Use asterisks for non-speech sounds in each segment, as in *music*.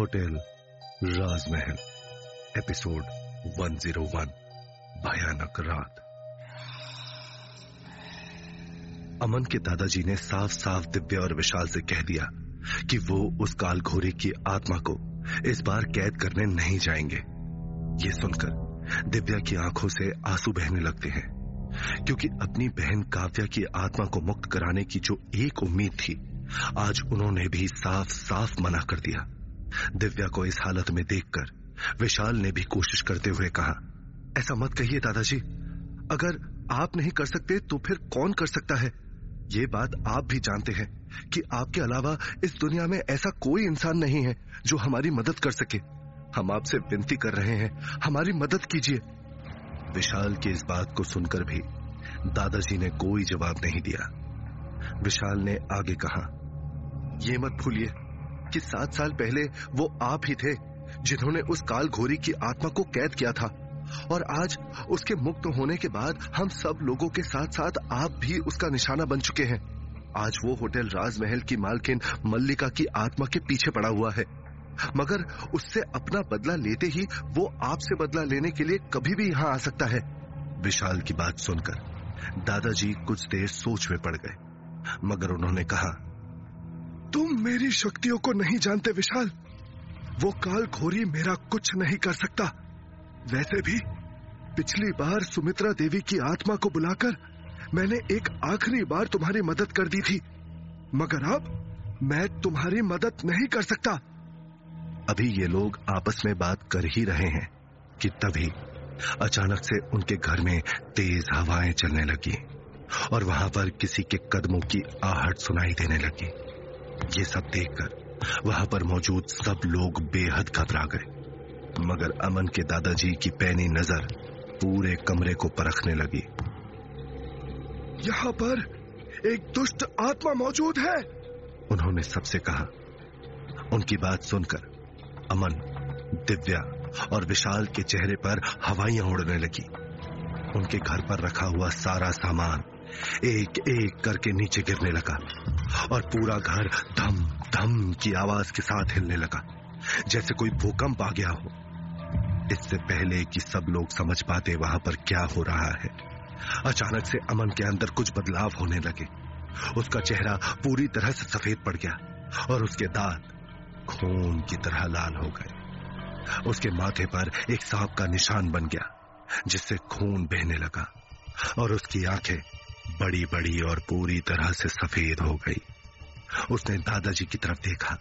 Hotel राजमहल, episode 101 भयानक रात। अमन के दादाजी ने साफ़ साफ़ दिव्या और विशाल से कह दिया कि वो उस काल घोरी की आत्मा को इस बार कैद करने नहीं जाएँगे। ये सुनकर दिव्या की आँखों से आँसू बहने लगते हैं, क्योंकि अपनी बहन काव्या की आत्मा को मुक्त कराने की जो एक उम्मीद थी, आज उन्होंने भी साफ़ साफ़ मना कर दिया। दिव्या को इस हालत में देखकर विशाल ने भी कोशिश करते हुए कहा, ऐसा मत कहिए दादाजी। अगर आप नहीं कर सकते तो फिर कौन कर सकता है? ये बात आप भी जानते हैं कि आपके अलावा इस दुनिया में ऐसा कोई इंसान नहीं है जो हमारी मदद कर सके। हम आपसे विनती कर रहे हैं, हमारी मदद कीजिए। विशाल की इस बात को सुनकर भी दादाजी ने कोई जवाब नहीं दिया। विशाल ने आगे कहा, ये मत भूलिए। कि सात साल पहले वो आप ही थे, जिन्होंने उस काल घोरी की आत्मा को कैद किया था। और आज उसके मुक्त होने के बाद हम सब लोगों के साथ साथ आप भी उसका निशाना बन चुके हैं। आज वो होटल राजमहल की मालकिन मल्लिका की आत्मा के पीछे पड़ा हुआ है। मगर उससे अपना बदला लेते ही वो आपसे बदला लेने के लिए कभी भी यहाँ आ सकता है। विशाल की बात सुनकर दादाजी कुछ देर सोच में पड़ गए। मगर उन्होंने कहा तुम मेरी शक्तियों को नहीं जानते, विशाल। वो काल घोरी मेरा कुछ नहीं कर सकता। वैसे भी, पिछली बार सुमित्रा देवी की आत्मा को बुलाकर मैंने एक आखिरी बार तुम्हारी मदद कर दी थी। मगर अब मैं तुम्हारी मदद नहीं कर सकता। अभी ये लोग आपस में बात कर ही रहे हैं कि तभी अचानक से उनके घर में तेज हवाएँ चलने लगी और वहाँ पर किसी के कदमों की आहट सुनाई देने लगी। ये सब देखकर वहाँ पर मौजूद सब लोग बेहद घबरा गए। मगर अमन के दादाजी की पैनी नज़र पूरे कमरे को परखने लगी। यहाँ पर एक दुष्ट आत्मा मौजूद है। उन्होंने सबसे कहा। उनकी बात सुनकर अमन दिव्या और विशाल के चेहरे पर हवाइयाँ उड़ने लगी। उनके घर पर रखा हुआ सारा सामान एक एक करके नीचे गिरने लगा और पूरा घर धम धम की आवाज़ के साथ हिलने लगा। जैसे कोई भूकंप आ गया हो। इससे पहले कि सब लोग समझ पाते वहाँ पर क्या हो रहा है। अचानक से अमन के अंदर कुछ बदलाव होने लगे। उसका चेहरा पूरी तरह से सफ़ेद पड़ गया और उसके दांत खून की तरह लाल हो गए। उसके माथे पर एक सांप का निशान बन गया, जिससे खून बहने लगा और उसकी आँखें बड़ी बड़ी और पूरी तरह से सफ़ेद हो गई। उसने दादाजी की तरफ़ देखा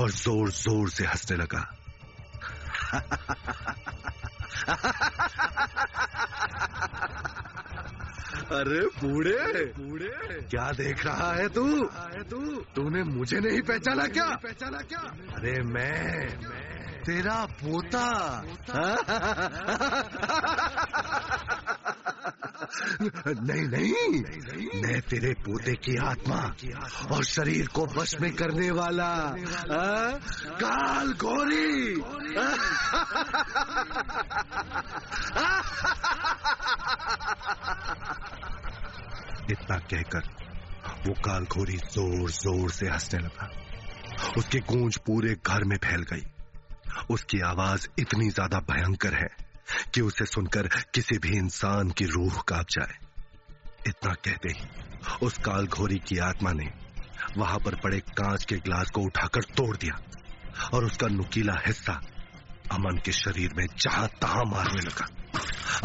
और ज़ोर ज़ोर से हंसने लगा। अरे बूढ़े! बूढ़े! क्या देख रहा है तू? तू तूने मुझे नहीं पहचाना क्या? पहचाना क्या अरे मैं, मैं तेरा पोता। *laughs* *laughs* नहीं नहीं। मैं तेरे पोते की आत्मा और शरीर को वश में करने वाला काल गोरी इतना कहकर वो काल घोरी ज़ोर ज़ोर से हंसने लगा। उसकी गूंज पूरे घर में फैल गई। उसकी आवाज़ इतनी ज़्यादा भयंकर है कि उसे सुनकर किसी भी इंसान की रूह काँप जाए। इतना कहते ही उस काल घोरी की आत्मा ने वहाँ पर पड़े कांच के ग्लास को उठाकर तोड़ दिया और उसका नुकीला हिस्सा अमन के शरीर में जहाँ तहां मारने लगा।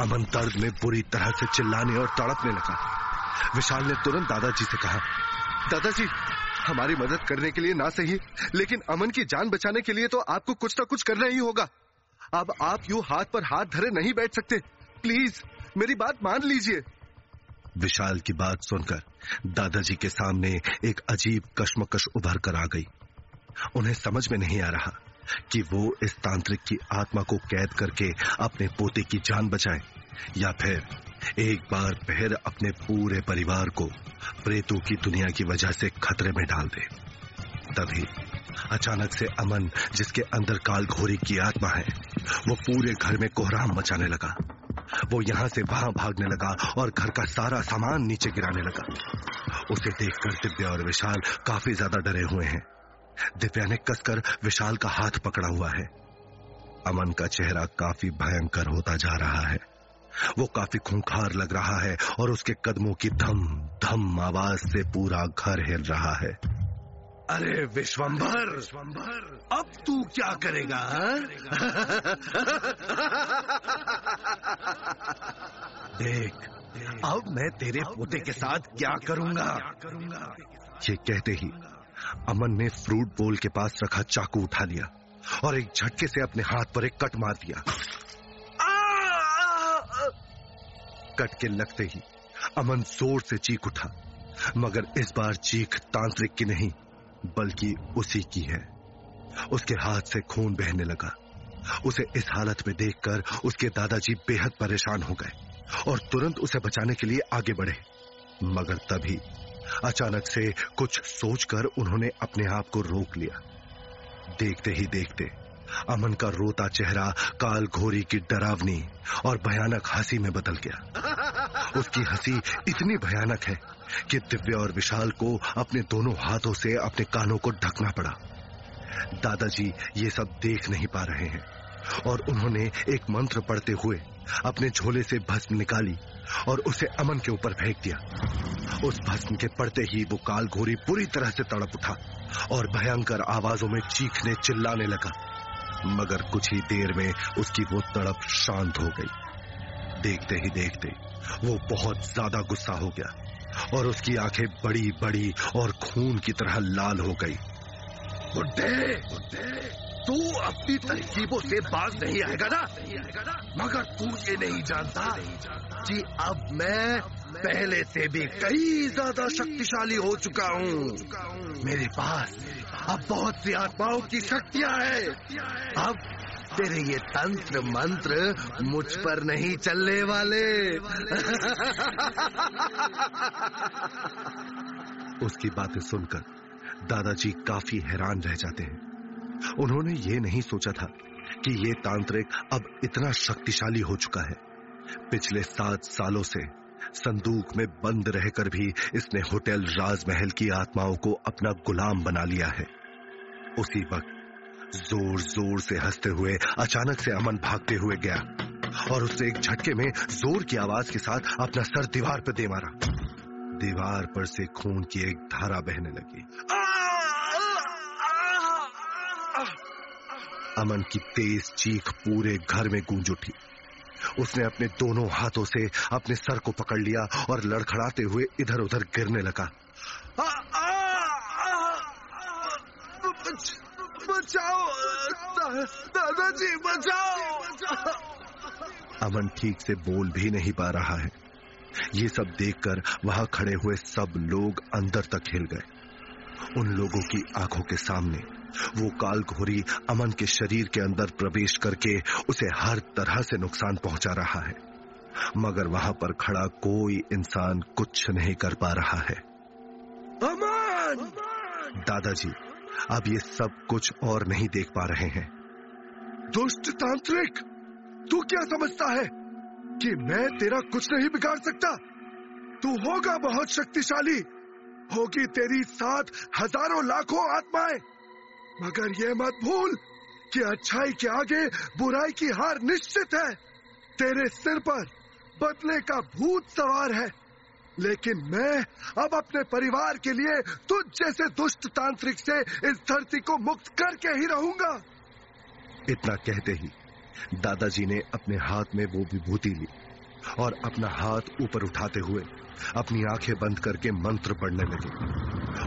अमन दर्द में बुरी तरह से चिल्लाने और तड़पने लगा। विशाल ने तुरंत दादाजी से कहा, दादाजी, हमारी मदद करने के लिए ना सही, लेकिन अमन की जान बचाने के लिए तो आपको कुछ ना कुछ करना ही होगा। अब आप यूँ हाथ पर हाथ धरे नहीं बैठ सकते। प्लीज़, मेरी बात मान लीजिए। विशाल की बात सुनकर दादाजी के सामने एक अजीब कश्मकश उभर कर आ गई। उन्हें समझ में नहीं आ रहा कि वो इस तांत्रिक की आत्मा को कैद करके अपने पोते की जान बचाए, या फिर एक बार फिर अपने पूरे परिवार को प्रेतों की दुनिया की वजह से खतरे में डाल दे। तभी अचानक से अमन, जिसके अंदर काल घोरी की आत्मा है वो पूरे घर में कोहराम मचाने लगा। वो यहाँ से वहाँ भागने लगा और घर का सारा सामान नीचे गिराने लगा। उसे देखकर दिव्या और विशाल काफ़ी ज़्यादा डरे हुए हैं। दिव्या ने कसकर विशाल का हाथ पकड़ा हुआ है। अमन का चेहरा काफ़ी भयंकर होता जा रहा है। वो काफ़ी खूंखार लग रहा है और उसके कदमों की धम धम आवाज़ से पूरा घर हिल रहा है। अरे विश्वंभर। विश्वंभर अब तू क्या करेगा देख अब मैं तेरे पोते के साथ क्या करूँगा? ये कहते ही अमन ने फ्रूट बोल के पास रखा चाकू उठा लिया और एक झटके से अपने हाथ पर एक कट मार दिया। कट के लगते ही अमन ज़ोर से चीख उठा मगर इस बार चीख तांत्रिक की नहीं। बल्कि उसी की है। उसके हाथ से खून बहने लगा। उसे इस हालत में देखकर उसके दादाजी बेहद परेशान हो गए और तुरंत उसे बचाने के लिए आगे बढ़े। मगर तभी अचानक से कुछ सोचकर उन्होंने अपने आप को रोक लिया। देखते ही देखते अमन का रोता चेहरा काल घोरी की डरावनी और भयानक हँसी में बदल गया। उसकी हँसी इतनी भयानक है कि दिव्या और विशाल को अपने दोनों हाथों से अपने कानों को ढकना पड़ा। दादाजी ये सब देख नहीं पा रहे हैं और उन्होंने एक मंत्र पढ़ते हुए अपने झोले से भस्म निकाली और उसे अमन के ऊपर फेंक दिया। उस भस्म के पड़ते ही वो काल घोरी पूरी तरह से तड़प उठा और भयंकर आवाजों में चीखने चिल्लाने लगा। मगर कुछ ही देर में उसकी वो तड़प शांत हो गई। देखते ही देखते वो बहुत ज़्यादा गुस्सा हो गया। और उसकी आँखें बड़ी बड़ी और खून की तरह लाल हो गई। बुड्ढे तू अपनी तरकीबों से बाज नहीं आएगा ना? मगर तू ये नहीं जानता कि अब मैं पहले से भी कई ज़्यादा शक्तिशाली हो चुका हूँ। मेरे पास अब बहुत सी आत्माओं की शक्तियाँ हैं। अब तेरे ये तंत्र मंत्र मुझ पर नहीं चलने वाले। उसकी बातें सुनकर दादाजी काफ़ी हैरान रह जाते हैं। उन्होंने ये नहीं सोचा था कि ये तांत्रिक अब इतना शक्तिशाली हो चुका है। पिछले सात सालों से संदूक में बंद रहकर भी इसने होटल राजमहल की आत्माओं को अपना गुलाम बना लिया है। उसी वक्त ज़ोर ज़ोर से हँसते हुए, अचानक से अमन भागते हुए गया। और उससे एक झटके में ज़ोर की आवाज़ के साथ अपना सर दीवार पर दे मारा। दीवार पर से खून की एक धारा बहने लगी। अमन की तेज चीख पूरे घर में गूंज उठी। उसने अपने दोनों हाथों से अपने सर को पकड़ लिया और लड़खड़ाते हुए इधर उधर गिरने लगा। दादाजी बचाओ। अमन ठीक से बोल भी नहीं पा रहा है। ये सब देखकर वहाँ खड़े हुए सब लोग अंदर तक हिल गए। उन लोगों की आँखों के सामने वो काल घोरी अमन के शरीर के अंदर प्रवेश करके उसे हर तरह से नुकसान पहुँचा रहा है। मगर वहाँ पर खड़ा कोई इंसान कुछ नहीं कर पा रहा है। अमन! दादाजी अब ये सब कुछ और नहीं देख पा रहे हैं। दुष्ट तांत्रिक तू क्या समझता है कि मैं तेरा कुछ नहीं बिगाड़ सकता? तू होगा बहुत शक्तिशाली। होगी तेरी साथ हज़ारों लाखों आत्माएँ। मगर यह मत भूल कि अच्छाई के आगे बुराई की हार निश्चित है। तेरे सिर पर बदले का भूत सवार है। लेकिन मैं अब अपने परिवार के लिए तुझ जैसे दुष्ट तांत्रिक से इस धरती को मुक्त करके ही रहूँगा। इतना कहते ही दादाजी ने अपने हाथ में वो विभूति ली और अपना हाथ ऊपर उठाते हुए अपनी आँखें बंद करके मंत्र पढ़ने लगे।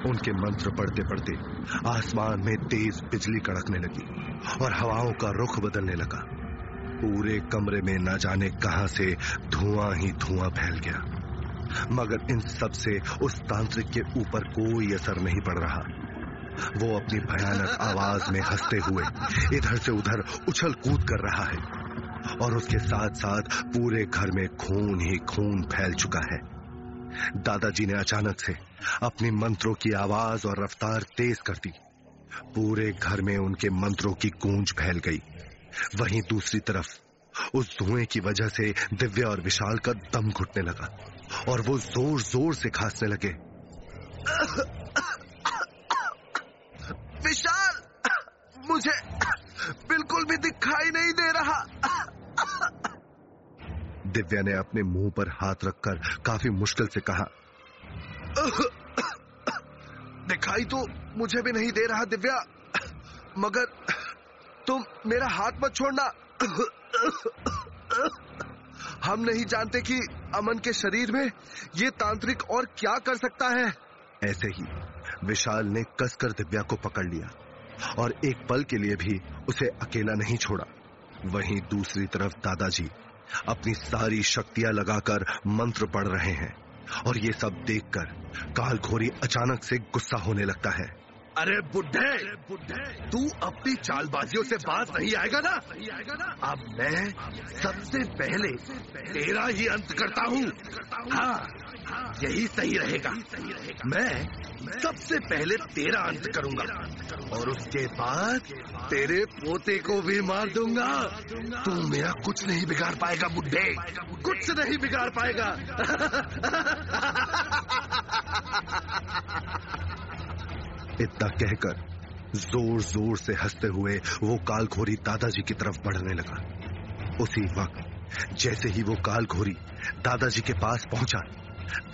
उनके मंत्र पढ़ते पढ़ते आसमान में तेज बिजली कड़कने लगी और हवाओं का रुख बदलने लगा। पूरे कमरे में न जाने कहाँ से धुआँ ही धुआँ फैल गया। मगर इन सबसे उस तांत्रिक के ऊपर कोई असर नहीं पड़ रहा। वो अपनी भयानक आवाज़ में हँसते हुए इधर से उधर उछल कूद कर रहा है और उसके साथ साथ पूरे घर में खून ही खून फैल चुका है। दादाजी ने अचानक से अपनी मंत्रों की आवाज़ और रफ्तार तेज कर दी। पूरे घर में उनके मंत्रों की गूंज फैल गई। वहीं दूसरी तरफ़ उस धुएँ की वजह से दिव्या और विशाल का दम घुटने लगा और वो ज़ोर ज़ोर से खांसने लगे मुझे बिल्कुल भी दिखाई नहीं दे रहा दिव्या ने अपने मुँह पर हाथ रखकर काफ़ी मुश्किल से कहा, दिखाई तो मुझे भी नहीं दे रहा दिव्या, मगर तुम मेरा हाथ मत छोड़ना। हम नहीं जानते कि अमन के शरीर में ये तांत्रिक और क्या कर सकता है। ऐसे ही विशाल ने कसकर दिव्या को पकड़ लिया और एक पल के लिए भी उसे अकेला नहीं छोड़ा। वहीं दूसरी तरफ़ दादाजी अपनी सारी शक्तियाँ लगाकर मंत्र पढ़ रहे हैं। और ये सब देखकर काल घोरी अचानक से गुस्सा होने लगता है। अरे बुढ़े बुढ़े तू अपनी चालबाजियों से बात नहीं आएगा ना नहीं आएगा ना? अब मैं सबसे पहले तेरा ही अंत करता हूँ। हाँ यही सही रहेगा। मैं सबसे पहले तेरा अंत करूँगा और उसके बाद तेरे पोते को भी मार दूँगा। तू मेरा कुछ नहीं बिगाड़ पाएगा, बुढ़े। कुछ नहीं बिगाड़ पाएगा। *laughs* इतना कहकर ज़ोर ज़ोर से हँसते हुए वो काल घोरी दादाजी की तरफ़ बढ़ने लगा। उसी वक्त जैसे ही वो काल घोरी दादाजी के पास पहुँचा,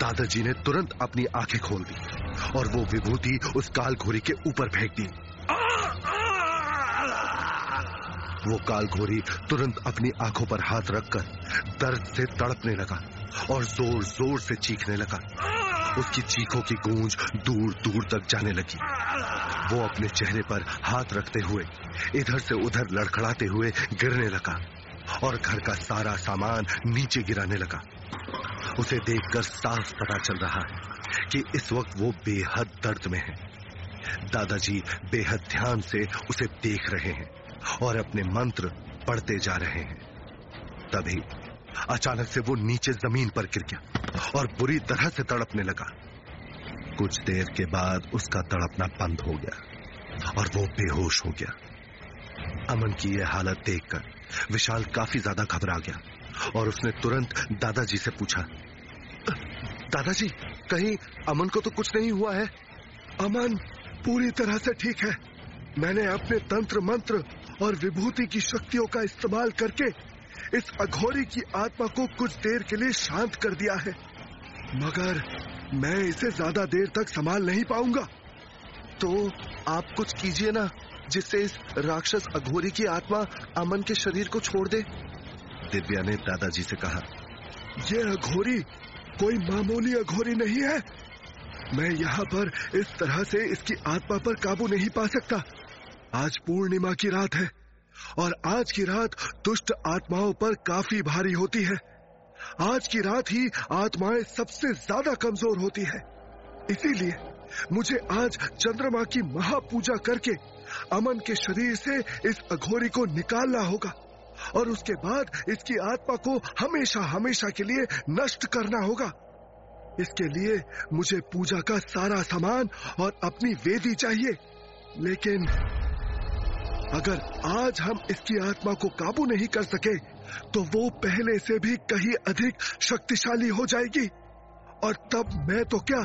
दादाजी ने तुरंत अपनी आँखें खोल दी और वो विभूति उस काल घोरी के ऊपर फेंक दी। वो काल घोरी तुरंत अपनी आँखों पर हाथ रखकर दर्द से तड़पने लगा और ज़ोर ज़ोर से चीखने लगा। उसकी चीखों की गूंज दूर दूर तक जाने लगी। वो अपने चेहरे पर हाथ रखते हुए, इधर से उधर लड़खड़ाते हुए गिरने लगा और घर का सारा सामान नीचे गिराने लगा। उसे देखकर साफ़ पता चल रहा है कि इस वक्त वो बेहद दर्द में है। दादाजी बेहद ध्यान से उसे देख रहे हैं और अपने मंत्र पढ़ते जा रहे हैं। तभी अचानक से वो नीचे ज़मीन पर गिर गया और बुरी तरह से तड़पने लगा। कुछ देर के बाद उसका तड़पना बंद हो गया और वो बेहोश हो गया। अमन की यह हालत देखकर विशाल काफ़ी ज़्यादा घबरा गया और उसने तुरंत दादाजी से पूछा, दादाजी, कहीं अमन को तो कुछ नहीं हुआ है? अमन पूरी तरह से ठीक है। मैंने अपने तंत्र मंत्र और विभूति की शक्तियों का इस्तेमाल करके इस अघोरी की आत्मा को कुछ देर के लिए शांत कर दिया है। मगर मैं इसे ज़्यादा देर तक संभाल नहीं पाऊँगा। तो आप कुछ कीजिए ना, जिससे इस राक्षस अघोरी की आत्मा अमन के शरीर को छोड़ दे। दिव्या ने दादाजी से कहा यह अघोरी कोई मामूली अघोरी नहीं है। मैं यहाँ पर इस तरह से इसकी आत्मा पर काबू नहीं पा सकता। आज पूर्णिमा की रात है। और आज की रात दुष्ट आत्माओं पर काफ़ी भारी होती है। आज की रात ही आत्माएँ सबसे ज़्यादा कमज़ोर होती है। इसीलिए मुझे आज चंद्रमा की महापूजा करके अमन के शरीर से इस अघोरी को निकालना होगा और उसके बाद इसकी आत्मा को हमेशा हमेशा के लिए नष्ट करना होगा। इसके लिए मुझे पूजा का सारा सामान और अपनी वेदी चाहिए। लेकिन अगर आज हम इसकी आत्मा को काबू नहीं कर सके तो वो पहले से भी कहीं अधिक शक्तिशाली हो जाएगी। और तब मैं तो क्या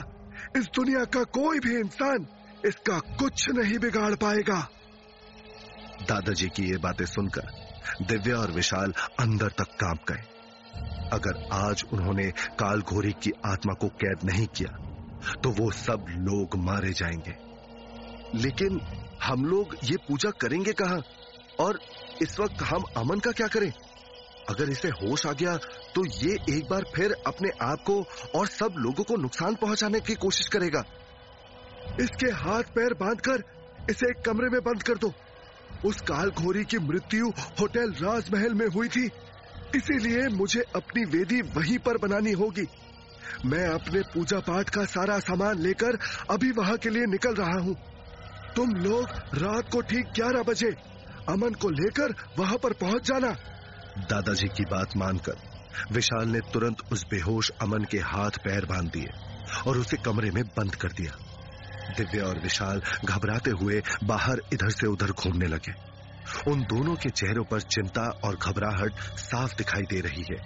इस दुनिया का कोई भी इंसान इसका कुछ नहीं बिगाड़ पाएगा। दादाजी की ये बातें सुनकर दिव्या और विशाल अंदर तक काँप गए। अगर आज उन्होंने काल घोरी की आत्मा को कैद नहीं किया तो वो सब लोग मारे जाएँगे। लेकिन हम लोग ये पूजा करेंगे कहा? और इस वक्त हम अमन का क्या करें? अगर इसे होश आ गया तो ये एक बार फिर अपने आप को और सब लोगों को नुकसान पहुँचाने की कोशिश करेगा। इसके हाथ पैर बांधकर इसे एक कमरे में बंद कर दो। उस काल घोरी की मृत्यु होटल राजमहल में हुई थी। इसीलिए मुझे अपनी वेदी वहीं पर बनानी होगी। मैं अपने पूजा पाठ का सारा सामान लेकर अभी वहाँ के लिए निकल रहा हूँ। तुम लोग रात को ठीक ग्यारह बजे अमन को लेकर वहाँ पर पहुँच जाना। दादाजी की बात मानकर विशाल ने तुरंत उस बेहोश अमन के हाथ पैर बाँध दिए और उसे कमरे में बंद कर दिया। दिव्या और विशाल घबराते हुए बाहर इधर से उधर घूमने लगे। उन दोनों के चेहरों पर चिंता और घबराहट साफ़ दिखाई दे रही है।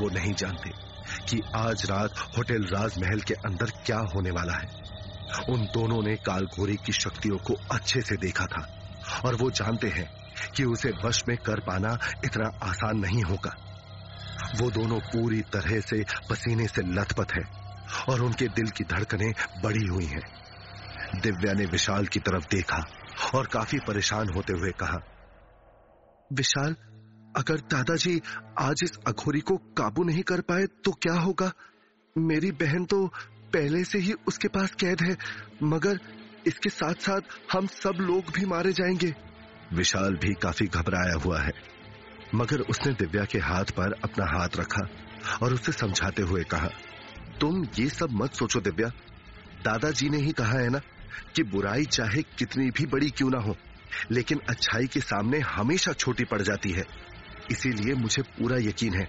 वो नहीं जानते कि आज रात होटल राजमहल के अंदर क्या होने वाला है। उन दोनों ने कालघोरी की शक्तियों को अच्छे से देखा था, और वो जानते हैं कि उसे वश में कर पाना इतना आसान नहीं होगा। वो दोनों पूरी तरह से पसीने से लथपथ है, और उनके दिल की धड़कनें बड़ी हुई हैं। दिव्या ने विशाल की तरफ़ देखा, और काफ़ी परेशान होते हुए कहा, विशाल, अगर दादाजी आज इस अघोरी को काबू नहीं कर पाए तो क्या होगा? मेरी बहन तो पहले से ही उसके पास कैद है, मगर इसके साथ साथ हम सब लोग भी मारे जाएँगे। विशाल भी काफ़ी घबराया हुआ है, मगर उसने दिव्या के हाथ पर अपना हाथ रखा और उसे समझाते हुए कहा, तुम ये सब मत सोचो दिव्या। दादाजी ने ही कहा है ना कि बुराई चाहे कितनी भी बड़ी क्यों ना हो, लेकिन अच्छाई के सामने हमेशा छोटी पड़ जाती है। इसीलिए मुझे पूरा यकीन है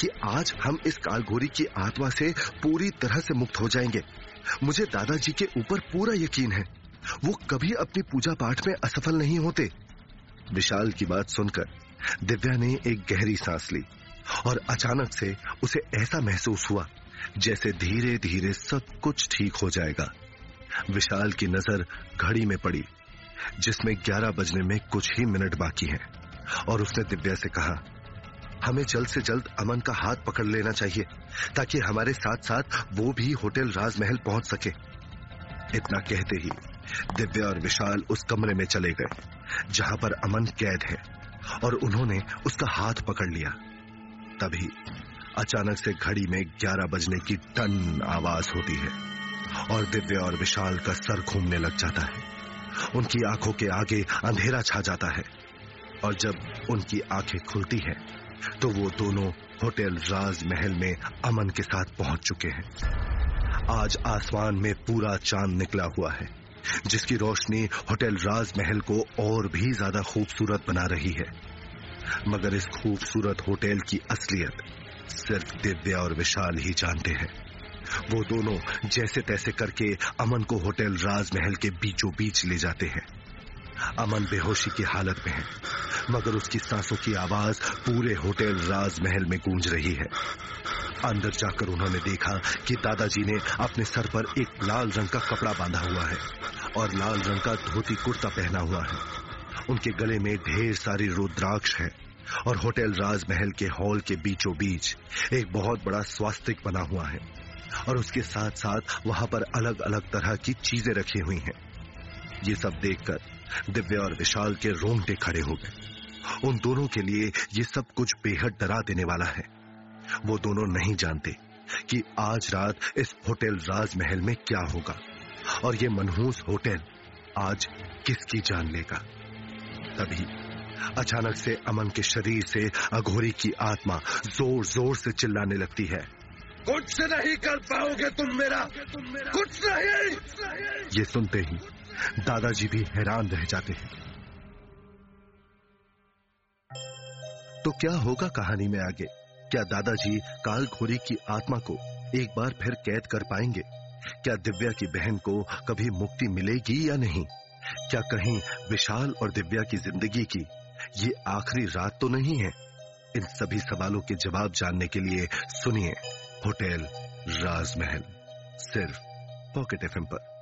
कि आज हम इस कालघोरी की आत्मा से पूरी तरह से मुक्त हो जाएँगे। मुझे दादाजी के ऊपर पूरा यकीन है। वो कभी अपनी पूजा पाठ में असफल नहीं होते। विशाल की बात सुनकर दिव्या ने एक गहरी सांस ली और अचानक से उसे ऐसा महसूस हुआ जैसे धीरे धीरे सब कुछ ठीक हो जाएगा। विशाल की नज़र घड़ी में पड़ी, जिसमें ग्यारह बजने में कुछ ही मिनट बाकी हैं। और उसने दिव्या से कहा, हमें जल्द से जल्द अमन का हाथ पकड़ लेना चाहिए, ताकि हमारे साथ साथ वो भी होटल राजमहल पहुँच सके। इतना कहते ही दिव्या और विशाल उस कमरे में चले गए, जहाँ पर अमन कैद है, और उन्होंने उसका हाथ पकड़ लिया। तभी अचानक से घड़ी में ग्यारह बजने की टन आवाज़ होती है, और दिव्या और विशाल का सर घूमने लग जाता है। उनकी आँखों के आगे अंधेरा छा जाता है। और जब उनकी आँखें खुलती हैं तो वो दोनों होटल राजमहल में अमन के साथ पहुँच चुके हैं। आज आसमान में पूरा चाँद निकला हुआ है, जिसकी रोशनी होटल राजमहल को और भी ज़्यादा खूबसूरत बना रही है। मगर इस खूबसूरत होटल की असलियत सिर्फ़ दिव्या और विशाल ही जानते हैं। वो दोनों जैसे तैसे करके अमन को होटल राजमहल के बीचों बीच ले जाते हैं। अमन बेहोशी की हालत में है, मगर उसकी सांसों की आवाज़ पूरे होटल राजमहल में गूंज रही है। अंदर जाकर उन्होंने देखा कि दादाजी ने अपने सर पर एक लाल रंग का कपड़ा बांधा हुआ है और लाल रंग का धोती कुर्ता पहना हुआ है। उनके गले में ढेर सारी रुद्राक्ष है और होटल राजमहल के हॉल के बीचों बीच एक बहुत बड़ा स्वास्तिक बना हुआ है और उसके साथ साथ वहाँ पर अलग अलग तरह की चीज़ें रखी हुई हैं। ये सब देखकर दिव्या और विशाल के रोंगटे खड़े हो गए। उन दोनों के लिए ये सब कुछ बेहद डरा देने वाला है। वो दोनों नहीं जानते कि आज रात इस होटल राजमहल में क्या होगा। और ये मनहूस होटल आज किसकी जान लेगा? तभी अचानक से अमन के शरीर से अघोरी की आत्मा ज़ोर ज़ोर से चिल्लाने लगती है। कुछ नहीं कर पाओगे तुम मेरा। कुछ नहीं। ये सुनते ही दादाजी भी हैरान रह जाते हैं। तो क्या होगा कहानी में आगे? क्या दादाजी काल घोरी की आत्मा को एक बार फिर कैद कर पाएँगे? क्या दिव्या की बहन को कभी मुक्ति मिलेगी या नहीं? क्या कहीं विशाल और दिव्या की ज़िंदगी की ये आखिरी रात तो नहीं है? इन सभी सवालों के जवाब जानने के लिए सुनिए होटल राजमहल, सिर्फ़ पॉकेट एफएम पर।